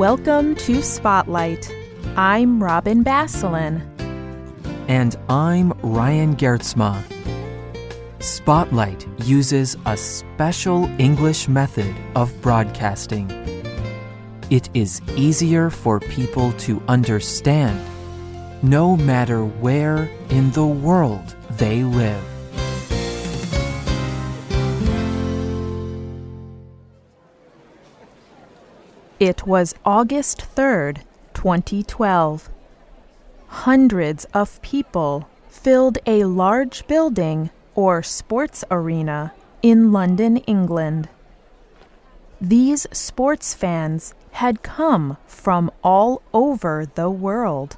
Welcome to Spotlight. I'm Robin Basselin. And I'm Ryan Geertsma. Spotlight uses a special English method of broadcasting. It is easier for people to understand no matter where in the world they live. It was August 3rd, 2012. Hundreds of people filled a large building or sports arena in London, England. These sports fans had come from all over the world.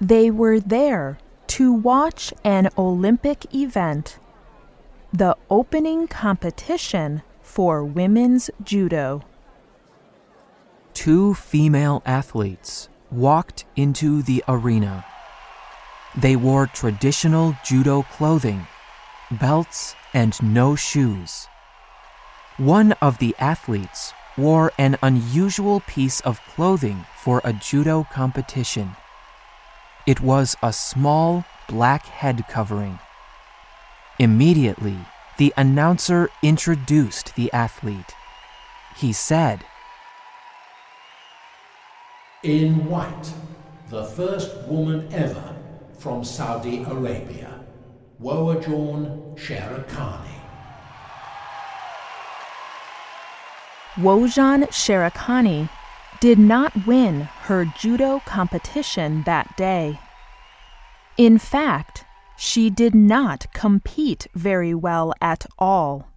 They were there to watch an Olympic event, the opening competition for women's judo two female athletes walked into the arena. They wore traditional judo clothing, belts, and no shoes. One of the athletes wore an unusual piece of clothing for a judo competition. It was a small black head covering. Immediately, the announcer introduced the athlete. He said, in white, the first woman ever from Saudi Arabia, Wojdan Shaherkani. Wojdan Shaherkani did not win her judo competition that day. In fact, she did not compete very well at all.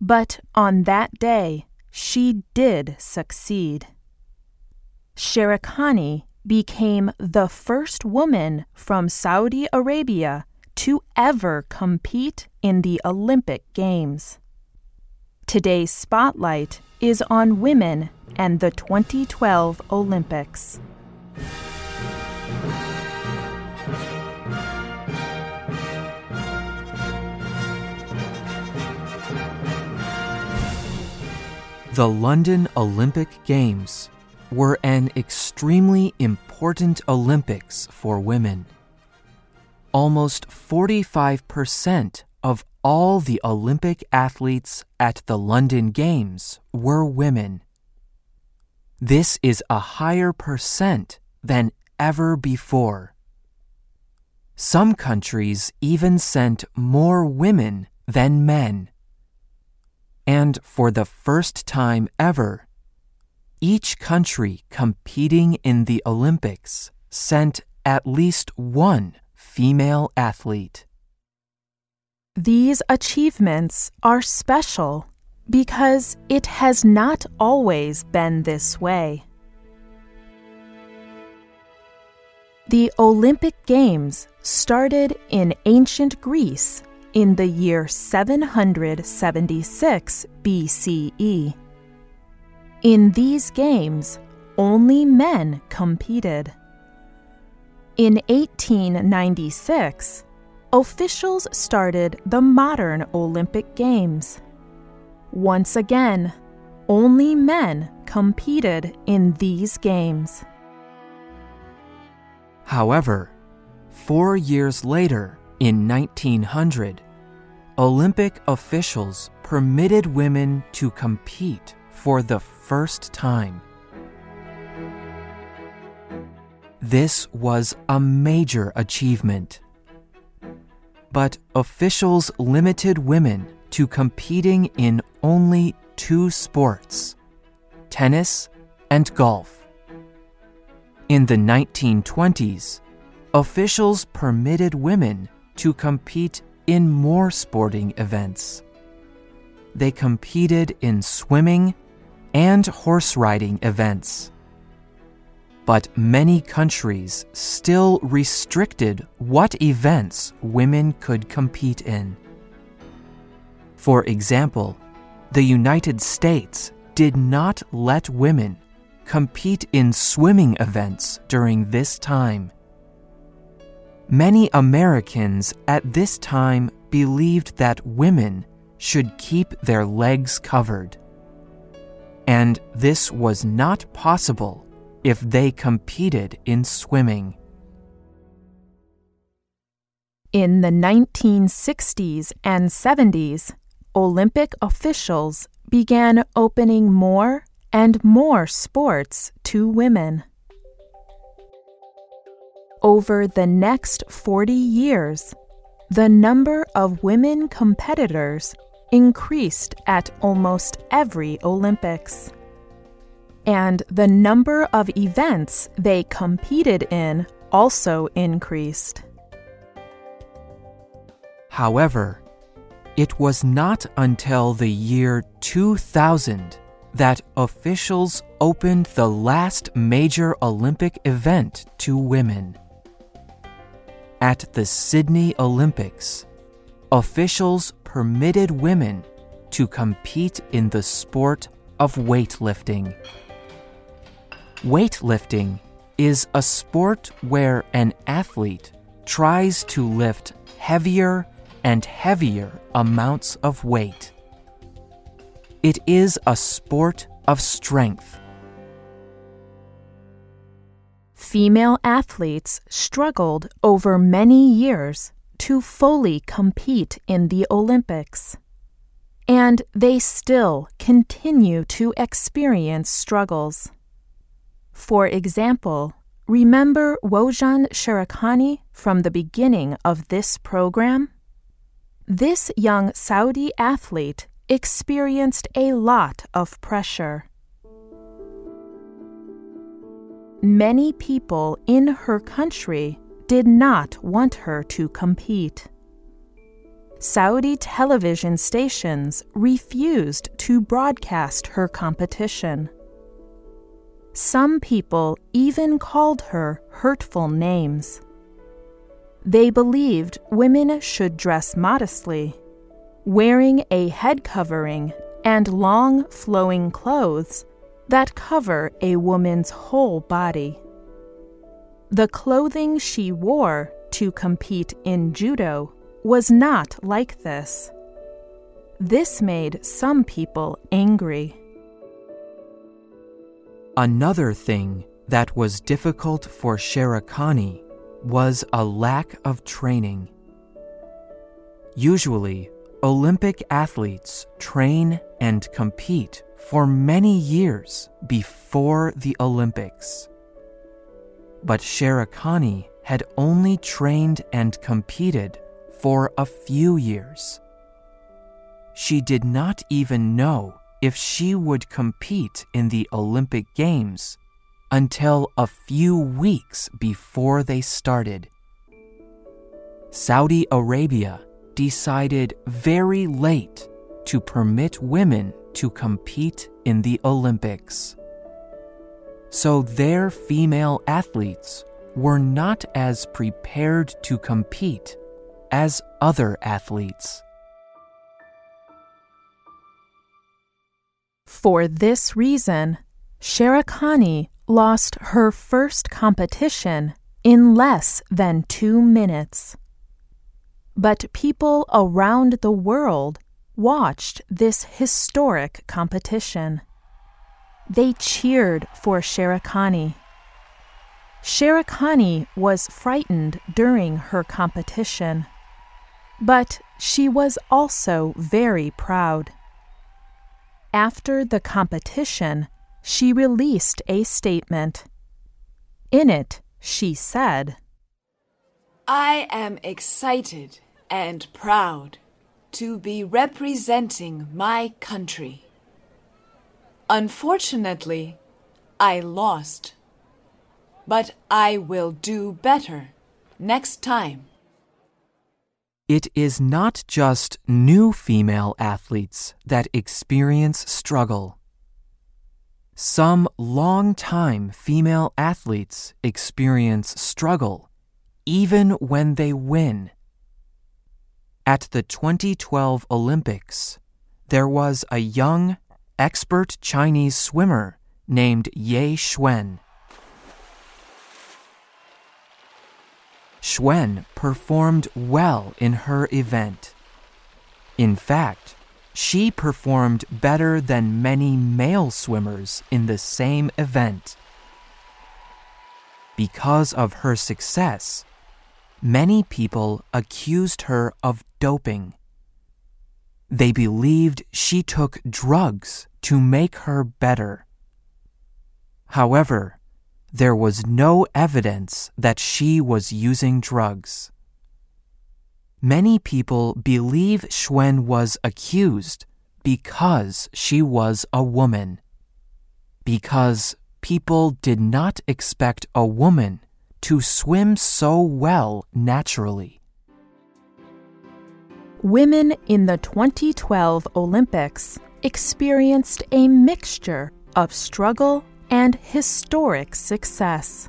But on that day, she did succeed. Shaherkani became the first woman from Saudi Arabia to ever compete in the Olympic Games. Today's spotlight is on women and the 2012 Olympics. The London Olympic Games were an extremely important Olympics for women. Almost 45% of all the Olympic athletes at the London Games were women. This is a higher percent than ever before. Some countries even sent more women than men. And for the first time ever, each country competing in the Olympics sent at least one female athlete. These achievements are special because it has not always been this way. The Olympic Games started in ancient Greece in the year 776 BCE. In these games, only men competed. In 1896, officials started the modern Olympic Games. Once again, only men competed in these games. However, four years later, in 1900, Olympic officials permitted women to compete for the first time. This was a major achievement. But officials limited women to competing in only two sports tennis and golf. In the 1920s, officials permitted women to compete in more sporting events. They competed in swimming and horse riding events. But many countries still restricted what events women could compete in. For example, the United States did not let women compete in swimming events during this time. Many Americans at this time believed that women should keep their legs covered and this was not possible if they competed in swimming. In the 1960s and 70s, Olympic officials began opening more and more sports to women. Over the next 40 years, the number of women competitors increased at almost every Olympics. And the number of events they competed in also increased. However, it was not until the year 2000 that officials opened the last major Olympic event to women. At the Sydney Olympics, officials permitted women to compete in the sport of weightlifting. Weightlifting is a sport where an athlete tries to lift heavier and heavier amounts of weight. It is a sport of strength. Female athletes struggled over many years to fully compete in the Olympics. And they still continue to experience struggles. For example, remember Wojdan Shaherkani from the beginning of this program? This young Saudi athlete experienced a lot of pressure. Many people in her country did not want her to compete. Saudi television stations refused to broadcast her competition. Some people even called her hurtful names. They believed women should dress modestly, wearing a head covering and long flowing clothes that cover a woman's whole body. The clothing she wore to compete in judo was not like this. This made some people angry. Another thing that was difficult for Shaherkani was a lack of training. Usually, Olympic athletes train and compete for many years before the Olympics. But Shaherkani had only trained and competed for a few years. She did not even know if she would compete in the Olympic Games until a few weeks before they started. Saudi Arabia decided very late to permit women to compete in the Olympics. So their female athletes were not as prepared to compete as other athletes. For this reason, Shaherkani lost her first competition in less than two minutes. But people around the world watched this historic competition. They cheered for Shaherkani. Shaherkani was frightened during her competition, but she was also very proud. After the competition, she released a statement. In it, she said, I am excited and proud to be representing my country. Unfortunately, I lost, but I will do better next time. It is not just new female athletes that experience struggle. Some long-time female athletes experience struggle even when they win. At the 2012 Olympics, there was a young, expert Chinese swimmer named Ye Shiwen. Shiwen performed well in her event. In fact, she performed better than many male swimmers in the same event. Because of her success, many people accused her of doping. They believed she took drugs to make her better. However, there was no evidence that she was using drugs. Many people believe Shiwen was accused because she was a woman. Because people did not expect a woman to swim so well naturally. Women in the 2012 Olympics experienced a mixture of struggle and historic success.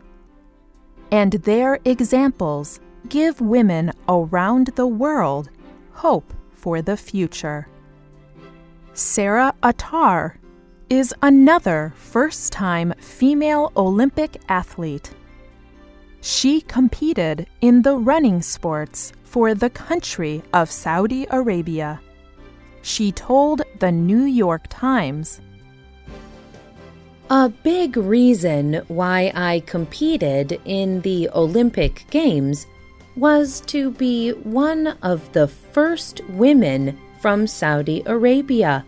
And their examples give women around the world hope for the future. Sarah Attar is another first time female Olympic athlete. She competed in the running sports for the country of Saudi Arabia. She told the New York Times a big reason why I competed in the Olympic Games was to be one of the first women from Saudi Arabia.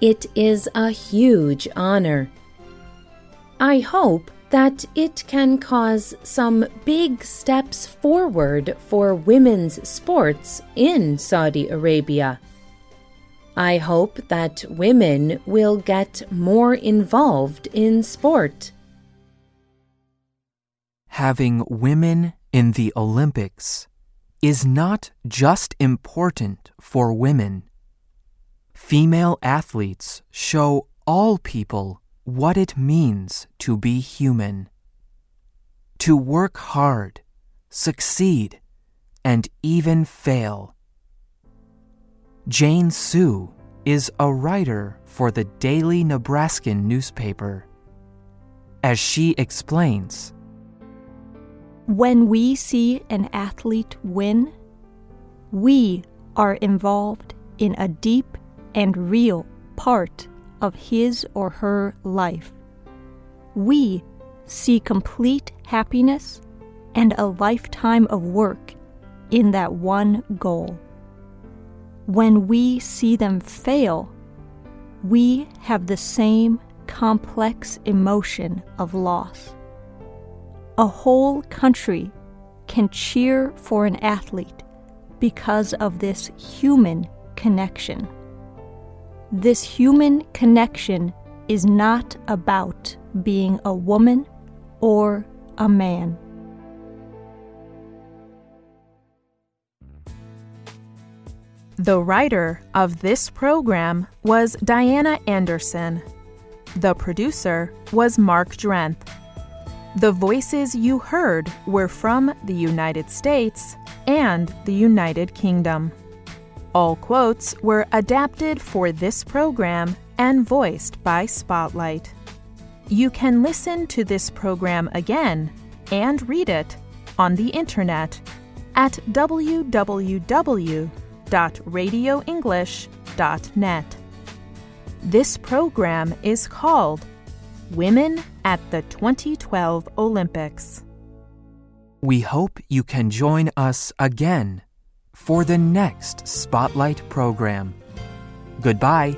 It is a huge honor. I hope that it can cause some big steps forward for women's sports in Saudi Arabia. I hope that women will get more involved in sport. Having women in the Olympics is not just important for women. Female athletes show all people what it means to be human. To work hard, succeed, and even fail Jane Sue is a writer for the Daily Nebraskan newspaper. As she explains, when we see an athlete win, we are involved in a deep and real part of his or her life. We see complete happiness and a lifetime of work in that one goal when we see them fail, we have the same complex emotion of loss. A whole country can cheer for an athlete because of this human connection. This human connection is not about being a woman or a man. The writer of this program was Diana Anderson. The producer was Mark Drenth. The voices you heard were from the United States and the United Kingdom. All quotes were adapted for this program and voiced by Spotlight. You can listen to this program again and read it on the internet at www.radioenglish.net. This program is called Women at the 2012 Olympics. We hope you can join us again for the next Spotlight program. Goodbye.